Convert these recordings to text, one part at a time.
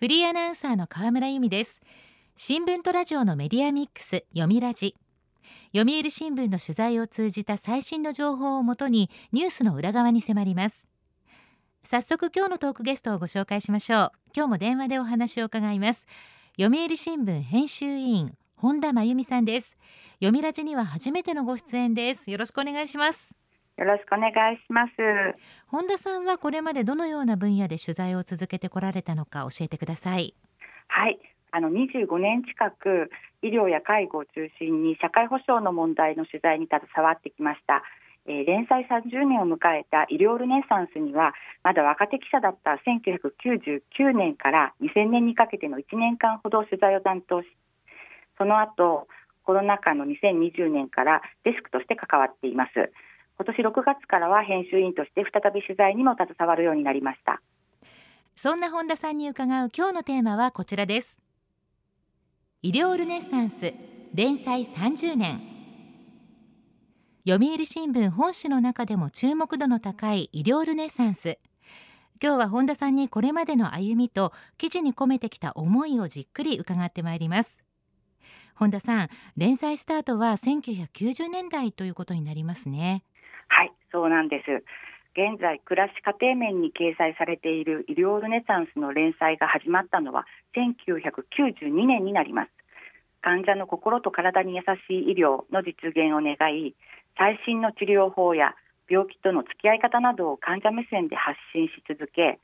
フリーアナウンサーの河村由美です。新聞とラジオのメディアミックス読みラジ。読売新聞の取材を通じた最新の情報をもとにニュースの裏側に迫ります。早速今日のトークゲストをご紹介しましょう。今日も電話でお話を伺います。読売新聞編集委員本田真由美さんです。読みラジには初めてのご出演です。よろしくお願いします。よろしくお願いします。本田さんはこれまでどのような分野で取材を続けてこられたのか教えてください。はい。あの25年近く医療や介護を中心に社会保障の問題の取材に携わってきました。えー、連載30年を迎えた医療ルネサンスにはまだ若手記者だった1999年から2000年にかけての1年間ほど取材を担当しその後コロナ禍の2020年からデスクとして関わっています今年6月からは編集員として再び取材にも携わるようになりました。そんな本田さんに伺う今日のテーマはこちらです。医療ルネッサンス連載30年。読売新聞本誌の中でも注目度の高い医療ルネッサンス。今日は本田さんにこれまでの歩みと記事に込めてきた思いをじっくり伺ってまいります。本田さん連載スタートは1990年代ということになりますね。はいそうなんです。現在暮らし家庭面に掲載されている医療ルネサンスの連載が始まったのは1992年になります。患者の心と体に優しい医療の実現を願い最新の治療法や病気との付き合い方などを患者目線で発信し続け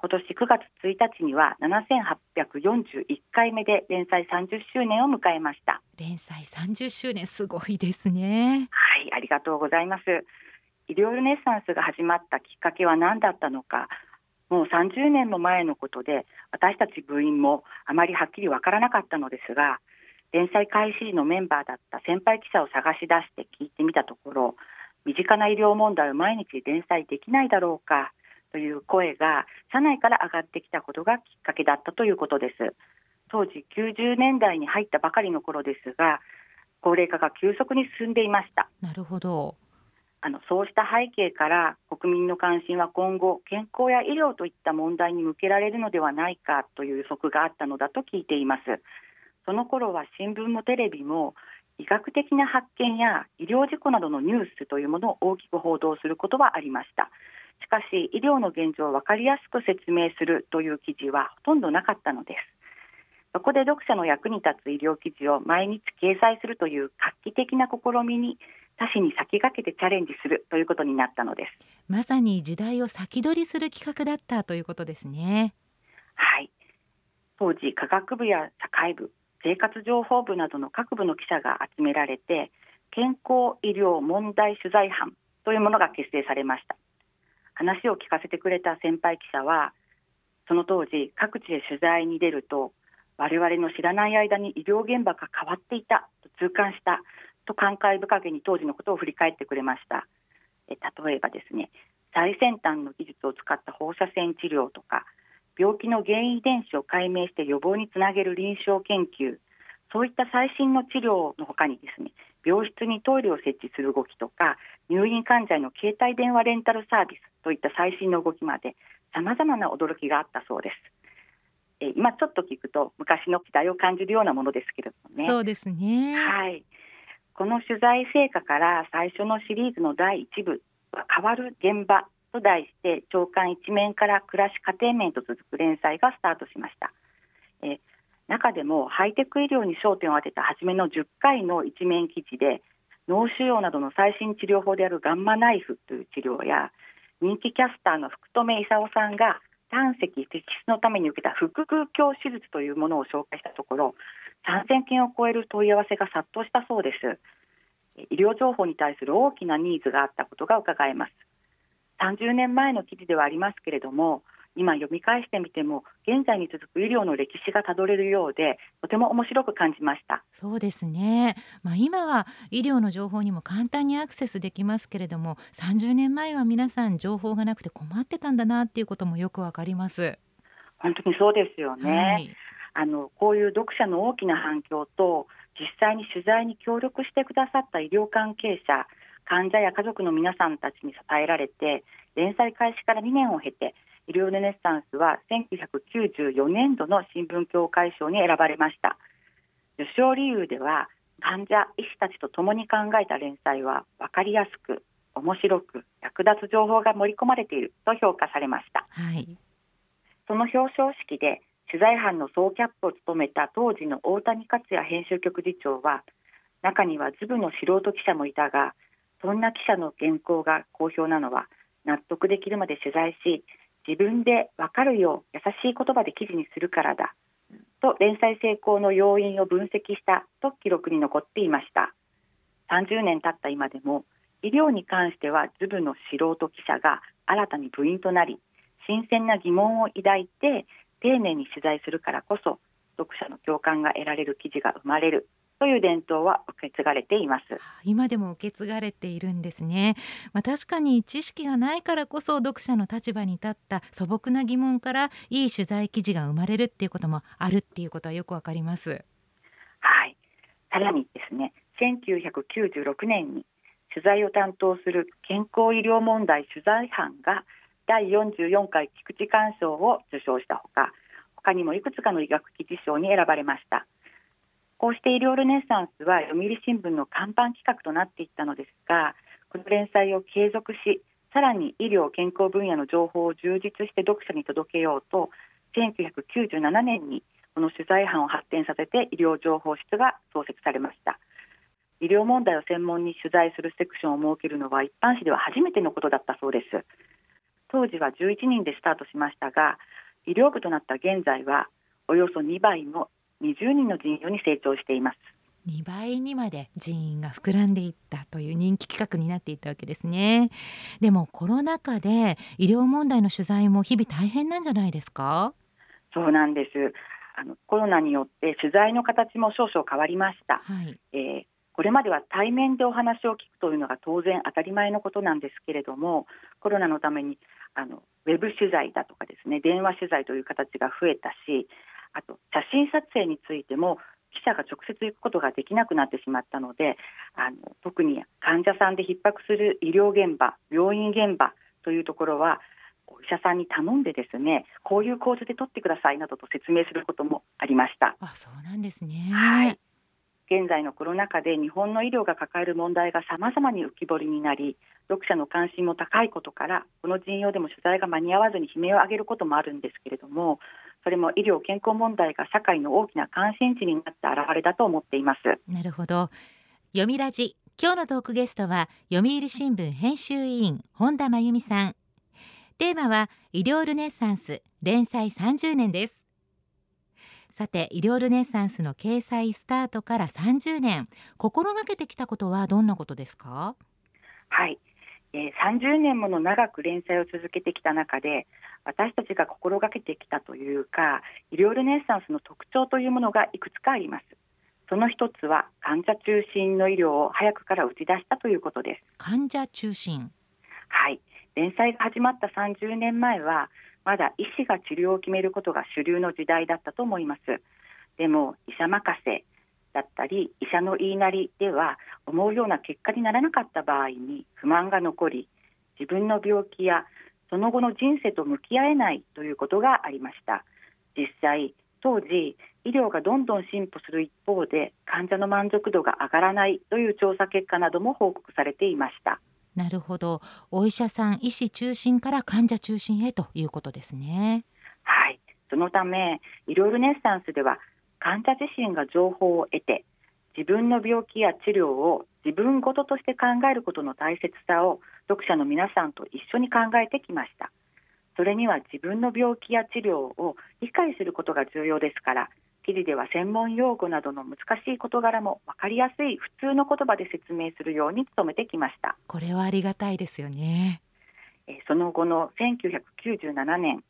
今年9月1日には7841回目で連載30周年を迎えました。連載30周年すごいですね。はいありがとうございます。医療ルネッサンスが始まったきっかけは何だったのか。もう30年も前のことで私たち部員もあまりはっきりわからなかったのですが連載開始時のメンバーだった先輩記者を探し出して聞いてみたところ身近な医療問題を毎日連載できないだろうかという声が社内から上がってきたことがきっかけだったということです。当時90年代に入ったばかりの頃ですが高齢化が急速に進んでいました。なるほど。あのそうした背景から国民の関心は今後健康や医療といった問題に向けられるのではないかという予測があったのだと聞いています。その頃は新聞もテレビも医学的な発見や医療事故などのニュースというものを大きく報道することはありましたしかし医療の現状を分かりやすく説明するという記事はほとんどなかったのです。そこで読者の役に立つ医療記事を毎日掲載するという画期的な試みに他市に先駆けてチャレンジするということになったのです。まさに時代を先取りする企画だったということですね。はい当時科学部や社会部生活情報部などの各部の記者が集められて健康医療問題取材班というものが結成されました話を聞かせてくれた先輩記者はその当時各地で取材に出ると我々の知らない間に医療現場が変わっていたと痛感したと感慨深げに当時のことを振り返ってくれました。え例えばですね最先端の技術を使った放射線治療とか病気の原因遺伝子を解明して予防につなげる臨床研究そういった最新の治療のほかにですね病室にトイレを設置する動きとか入院患者への携帯電話レンタルサービスといった最新の動きまでさまざまな驚きがあったそうです。え今ちょっと聞くと昔の期待を感じるようなものですけれどもね。そうですね。はい。この取材成果から最初のシリーズの第1部は変わる現場と題して長官一面から暮らし家庭面と続く連載がスタートしました。え中でもハイテク医療に焦点を当てた初めの10回の一面記事で脳腫瘍などの最新治療法であるガンマナイフという治療や人気キャスターの福留勲さんが胆石摘出のために受けた腹腔鏡手術というものを紹介したところ3000件を超える問い合わせが殺到したそうです。医療情報に対する大きなニーズがあったことが伺えます。30年前の記事ではありますけれども今読み返してみても現在に続く医療の歴史がたどれるようでとても面白く感じました。そうですね、まあ、今は医療の情報にも簡単にアクセスできますけれども30年前は皆さん情報がなくて困ってたんだなっていうこともよくわかります。本当にそうですよね、はい、あのこういう読者の大きな反響と実際に取材に協力してくださった医療関係者患者や家族の皆さんたちに支えられて連載開始から2年を経て医療ルネッサンスは1994年度の新聞協会賞に選ばれました。受賞理由では患者医師たちと共に考えた連載は分かりやすく面白く役立つ情報が盛り込まれていると評価されました、はい、その表彰式で取材班の総キャップを務めた当時の大谷克也編集局次長は中にはズブの素人記者もいたがそんな記者の原稿が好評なのは納得できるまで取材し自分で分かるよう優しい言葉で記事にするからだと連載成功の要因を分析したと記録に残っていました。30年経った今でも医療に関してはズブの素人記者が新たに部員となり新鮮な疑問を抱いて丁寧に取材するからこそ読者の共感が得られる記事が生まれる。という伝統は受け継がれています。今でも受け継がれているんですね、まあ、確かに知識がないからこそ読者の立場に立った素朴な疑問からいい取材記事が生まれるっていうこともあるっていうことはよくわかります。はい。さらにですね1996年に取材を担当する健康医療問題取材班が第44回菊池寛賞を受賞したほか他にもいくつかの医学記事賞に選ばれましたこうして医療ルネッサンスは読売新聞の看板企画となっていったのですがこの連載を継続しさらに医療健康分野の情報を充実して読者に届けようと1997年にこの取材班を発展させて医療情報室が創設されました。医療問題を専門に取材するセクションを設けるのは一般紙では初めてのことだったそうです。当時は11人でスタートしましたが医療部となった現在はおよそ2倍の20人の人員に成長しています。2倍にまで人員が膨らんでいったという人気企画になっていったわけですね。でもコロナ禍で医療問題の取材も日々大変なんじゃないですか？そうなんです。あのコロナによって取材の形も少々変わりました、はい、えー、これまでは対面でお話を聞くというのが当然当たり前のことなんですけれどもコロナのためにあのウェブ取材だとかですね電話取材という形が増えたしあと写真撮影についても記者が直接行くことができなくなってしまったのであの特に患者さんで逼迫する医療現場病院現場というところはお医者さんに頼んでですねこういう構図で撮ってくださいなどと説明することもありました。あそうなんですね。はい。現在のコロナ禍で日本の医療が抱える問題がさまざまに浮き彫りになり読者の関心も高いことからこの陣容でも取材が間に合わずに悲鳴を上げることもあるんですけれどもそれも医療健康問題が社会の大きな関心事になった表れだと思っています。なるほど。読みラジ。今日のトークゲストは読売新聞編集委員本田真由美さん。テーマは医療ルネッサンス連載30年です。さて医療ルネッサンスの掲載スタートから30年心がけてきたことはどんなことですか？はい、えー、30年もの長く連載を続けてきた中で私たちが心がけてきたというか医療ルネッサンスの特徴というものがいくつかあります。その一つは患者中心の医療を早くから打ち出したということです。患者中心。はい。連載が始まった30年前はまだ医師が治療を決めることが主流の時代だったと思います。でも医者任せだったり医者の言いなりでは思うような結果にならなかった場合に不満が残り自分の病気やその後の人生と向き合えないということがありました。実際当時医療がどんどん進歩する一方で患者の満足度が上がらないという調査結果なども報告されていました。なるほど。お医者さん医師中心から患者中心へということですね。はい。そのため医療ルネッサンスでは患者自身が情報を得て自分の病気や治療を自分ごととして考えることの大切さを読者の皆さんと一緒に考えてきました。それには自分の病気や治療を理解することが重要ですから記事では専門用語などの難しい事柄も分かりやすい普通の言葉で説明するように努めてきました。これはありがたいですよね。その後の1997年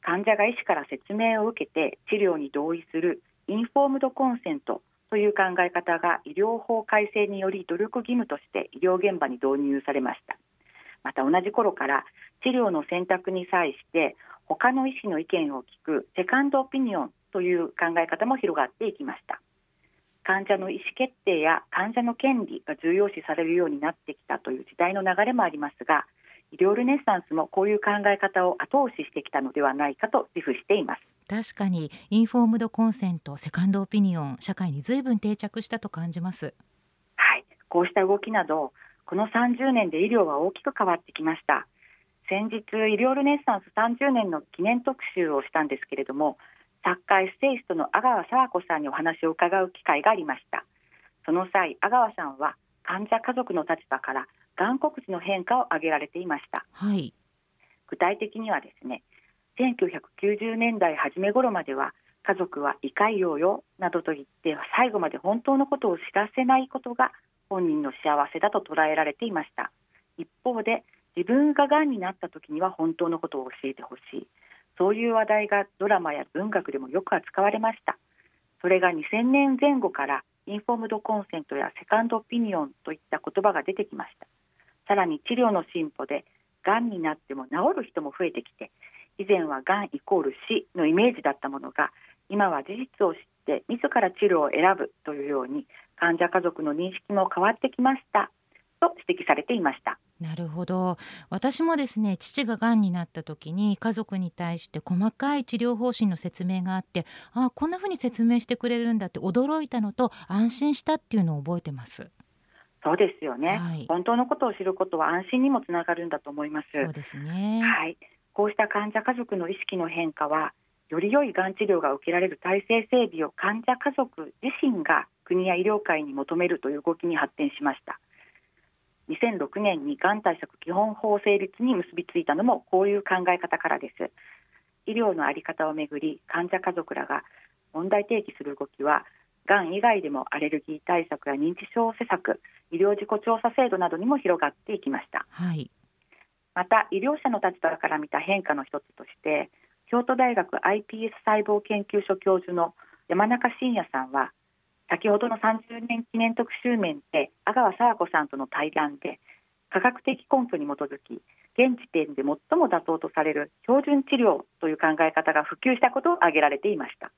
患者が医師から説明を受けて治療に同意するインフォームドコンセントという考え方が医療法改正により努力義務として医療現場に導入されました。また同じ頃から治療の選択に際して他の医師の意見を聞くセカンドオピニオンという考え方も広がっていきました。患者の意思決定や患者の権利が重要視されるようになってきたという時代の流れもありますが医療ルネッサンスもこういう考え方を後押ししてきたのではないかと自負しています。確かにインフォームドコンセントセカンドオピニオン社会に随分定着したと感じます。はい。こうした動きなどこの30年で医療は大きく変わってきました。先日医療ルネッサンス30年の記念特集をしたんですけれども作家エッセイストの阿川佐和子さんにお話を伺う機会がありました。その際阿川さんは患者家族の立場から眼告時の変化を挙げられていました、はい、具体的にはですね1990年代初め頃までは家族は胃潰瘍よなどと言って最後まで本当のことを知らせないことが本人の幸せだと捉えられていました。一方で自分ががんになった時には本当のことを教えてほしい。そういう話題がドラマや文学でもよく扱われました。それが2000年前後からインフォームドコンセントやセカンドオピニオンといった言葉が出てきました。さらに治療の進歩でがんになっても治る人も増えてきて以前はがんイコール死のイメージだったものが今は事実を知って自ら治療を選ぶというように患者家族の認識も変わってきましたと指摘されていました。なるほど。私もですね父ががんになった時に家族に対して細かい治療方針の説明があってあこんな風に説明してくれるんだって驚いたのと安心したっていうのを覚えてます。そうですよね、はい、本当のことを知ることは安心にもつながるんだと思います。そうですね。はいこうした患者家族の意識の変化はより良いがん治療が受けられる体制整備を患者家族自身が国や医療界に求めるという動きに発展しました。2006年にがん対策基本法成立に結びついたのもこういう考え方からです。医療の在り方をめぐり患者家族らが問題提起する動きはがん以外でもアレルギー対策や認知症施策医療事故調査制度などにも広がっていきました、はい、また医療者の立場から見た変化の一つとして京都大学 iPS 細胞研究所教授の山中伸也さんは先ほどの30年記念特集面で阿川佐和子さんとの対談で科学的根拠に基づき現時点で最も妥当とされる標準治療という考え方が普及したことを挙げられていました。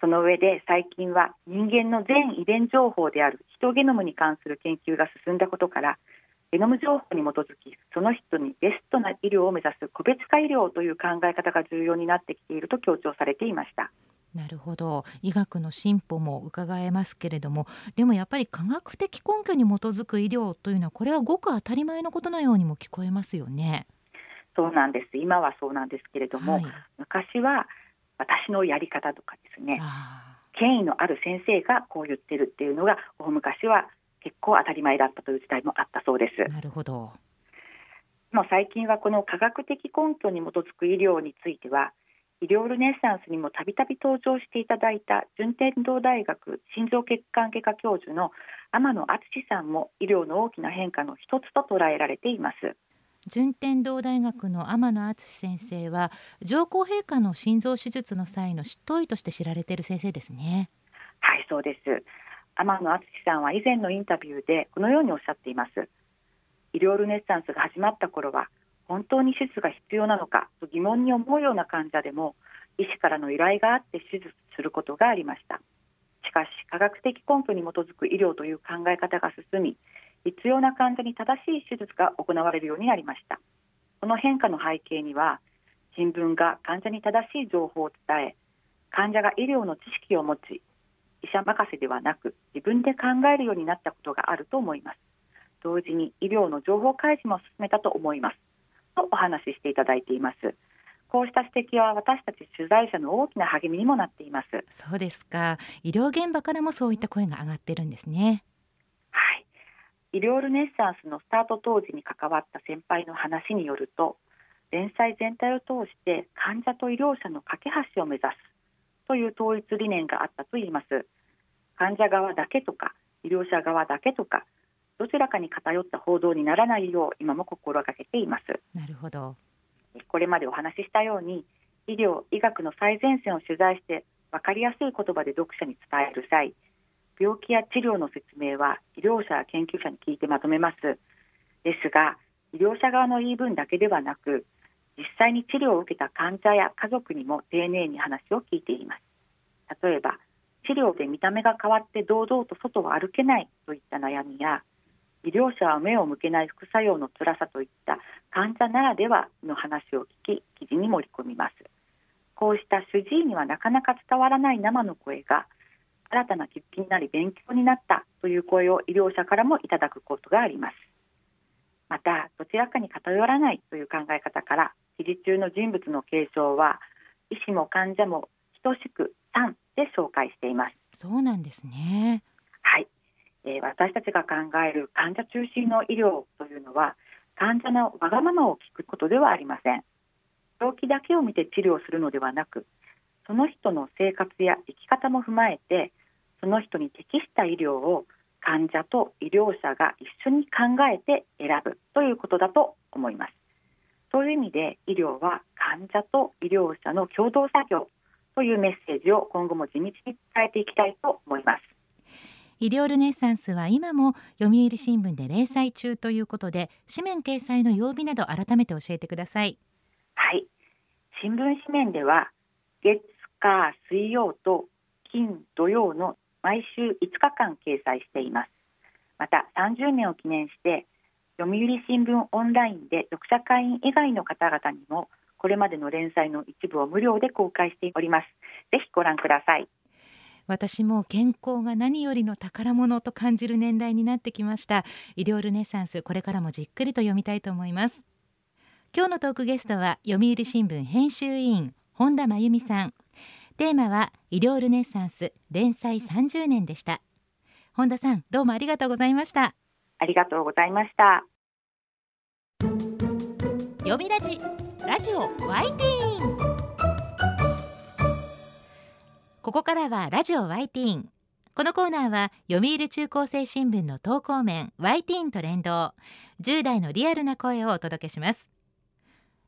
その上で最近は人間の全遺伝情報であるヒトゲノムに関する研究が進んだことからゲノム情報に基づきその人にベストな医療を目指す個別化医療という考え方が重要になってきていると強調されていました。なるほど。医学の進歩も伺えますけれどもでもやっぱり科学的根拠に基づく医療というのはこれはごく当たり前のことのようにも聞こえますよね。そうなんです。今はそうなんですけれども、はい、昔は私のやり方とかですね権威のある先生がこう言ってるっていうのが大昔は結構当たり前だったという時代もあったそうです。なるほど。もう最近はこの科学的根拠に基づく医療については医療ルネッサンスにもたびたび登場していただいた順天堂大学心臓血管外科教授の天野敦さんも医療の大きな変化の一つと捉えられています。順天堂大学の天野敦先生は上皇陛下の心臓手術の際の執刀医として知られている先生ですね。はいそうです天野敦さんは以前のインタビューでこのようにおっしゃっています。医療ルネッサンスが始まった頃は本当に手術が必要なのかと疑問に思うような患者でも医師からの依頼があって手術することがありました。しかし科学的根拠に基づく医療という考え方が進み必要な患者に正しい手術が行われるようになりました。この変化の背景には新聞が患者に正しい情報を伝え患者が医療の知識を持ち医者任せではなく自分で考えるようになったことがあると思います同時に医療の情報開示も進めたと思いますとお話ししていただいています。こうした指摘は私たち取材者の大きな励みにもなっています。そうですか。医療現場からもそういった声が上がってるんですね。はい。医療ルネッサンスのスタート当時に関わった先輩の話によると、連載全体を通して患者と医療者の架け橋を目指すという統一理念があったといいます。患者側だけとか医療者側だけとかどちらかに偏った報道にならないよう今も心がけています。なるほど。これまでお話ししたように医療医学の最前線を取材して分かりやすい言葉で読者に伝える際病気や治療の説明は医療者や研究者に聞いてまとめます。ですが医療者側の言い分だけではなく実際に治療を受けた患者や家族にも丁寧に話を聞いています。例えば治療で見た目が変わって堂々と外を歩けないといった悩みや医療者は目を向けない副作用の辛さといった患者ならではの話を聞き記事に盛り込みます。こうした主治医にはなかなか伝わらない生の声が新たな気づきになり勉強になったという声を医療者からもいただくことがあります。またどちらかに偏らないという考え方から記事中の人物の継承は医師も患者も等しく3で紹介しています。そうなんですね。はい、えー、私たちが考える患者中心の医療というのは患者のわがままを聞くことではありません。病気だけを見て治療するのではなくその人の生活や生き方も踏まえてその人に適した医療を患者と医療者が一緒に考えて選ぶということだと思います。そういう意味で医療は患者と医療者の共同作業というメッセージを今後も地道に伝えていきたいと思います。医療ルネッサンスは今も読売新聞で連載中ということで紙面掲載の曜日など改めて教えてください。はい。新聞紙面では月火水曜と金土曜の毎週5日間掲載しています。また30年を記念して読売新聞オンラインで読者会員以外の方々にもこれまでの連載の一部を無料で公開しております。ぜひご覧ください。私も健康が何よりの宝物と感じる年代になってきました。医療ルネサンスこれからもじっくりと読みたいと思います。今日のトークゲストは読売新聞編集委員本田真由美さん。テーマは医療ルネサンス連載30年でした。本田さんどうもありがとうございました。ありがとうございました。読みラジラジオワイティーン。ここからはラジオワイティーン。このコーナーは読売中高生新聞の投稿面ワイティーンと連動。10代のリアルな声をお届けします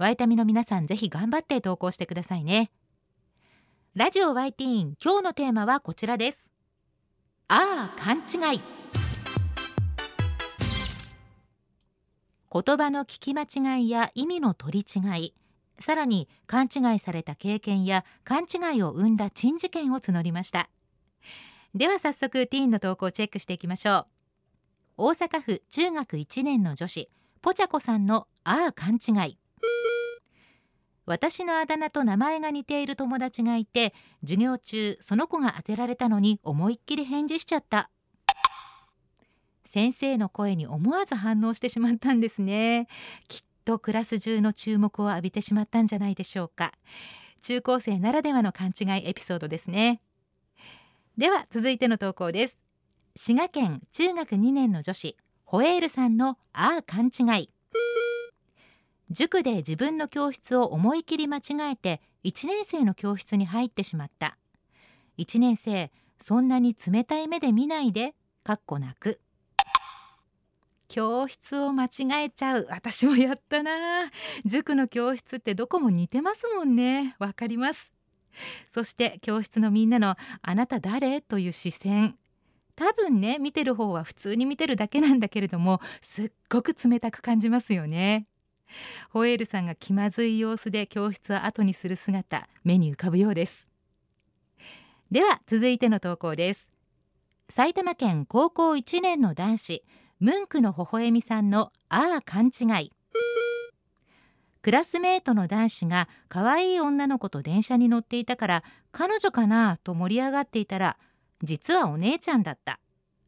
ワイタミの皆さんぜひ頑張って投稿してくださいね。ラジオワイティーン今日のテーマはこちらです。ああ勘違い。言葉の聞き間違いや意味の取り違いさらに勘違いされた経験や勘違いを生んだ珍事件を募りました。では早速ティーンの投稿をチェックしていきましょう。大阪府中学1年の女子ポチャコさんのああ勘違い。私のあだ名と名前が似ている友達がいて授業中その子が当てられたのに思いっきり返事しちゃった。先生の声に思わず反応してしまったんですね。きっとクラス中の注目を浴びてしまったんじゃないでしょうか。中高生ならではの勘違いエピソードですね。では続いての投稿です。滋賀県中学2年の女子ホエールさんのああ勘違い。塾で自分の教室を思い切り間違えて1年生の教室に入ってしまった。1年生そんなに冷たい目で見ないでかっこなく。教室を間違えちゃう。私もやったな。塾の教室ってどこも似てますもんね。わかります。そして教室のみんなのあなた誰？という視線。多分ね見てる方は普通に見てるだけなんだけれどもすっごく冷たく感じますよね。ホエールさんが気まずい様子で教室を後にする姿目に浮かぶようです。では続いての投稿です。埼玉県高校1年の男子ムンクの微笑みさんのああ勘違い。クラスメートの男子が可愛い女の子と電車に乗っていたから彼女かなと盛り上がっていたら実はお姉ちゃんだった。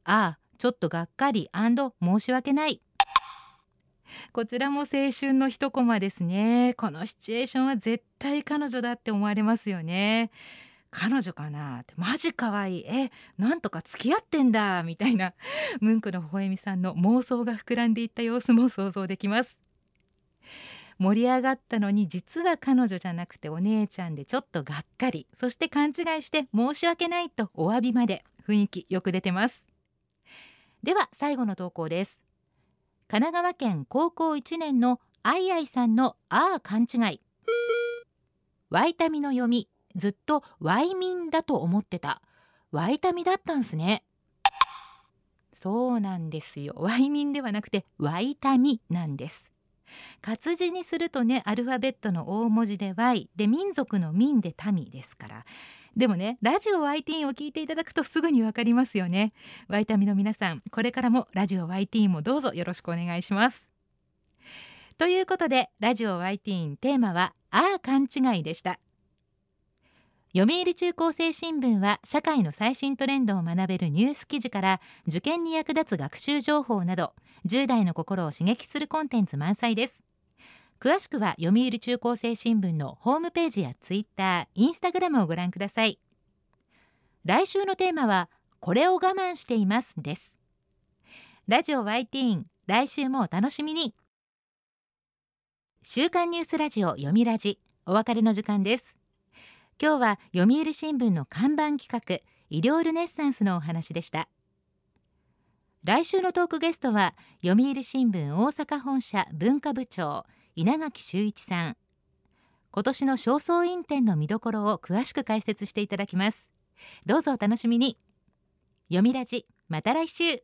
ああちょっとがっかり申し訳ない。こちらも青春の一コマですね。このシチュエーションは絶対彼女だって思われますよね。彼女かなって。マジ可愛い。えなんとか付き合ってんだ。みたいな。ムンクの微笑みさんの妄想が膨らんでいった様子も想像できます。盛り上がったのに実は彼女じゃなくてお姉ちゃんでちょっとがっかり。そして勘違いして申し訳ないとお詫びまで。雰囲気よく出てます。では最後の投稿です。神奈川県高校1年のあいあいさんのああ勘違い。ワイタミの読みずっとワイミンだと思ってた。ワイタミだったんすね。そうなんですよ。ワイミンではなくてワイタミなんです。活字にするとねアルファベットの大文字で Y で民族の民で民ですから。でもねラジオ YT を聞いていただくとすぐにわかりますよね。ワイタミの皆さんこれからもラジオ YT もどうぞよろしくお願いします。ということでラジオ YT テーマはああ勘違いでした。読売中高生新聞は社会の最新トレンドを学べるニュース記事から受験に役立つ学習情報など10代の心を刺激するコンテンツ満載です。詳しくは読売中高生新聞のホームページやツイッター、インスタグラムをご覧ください。来週のテーマはこれを我慢していますです。ラジオ YT 来週もお楽しみに。週刊ニュースラジオ読みラジお別れの時間です。今日は読売新聞の看板企画医療ルネッサンスのお話でした。来週のトークゲストは読売新聞大阪本社文化部長稲垣修一さん。今年の正倉院展の見どころを詳しく解説していただきます。どうぞお楽しみに。読みラジまた来週。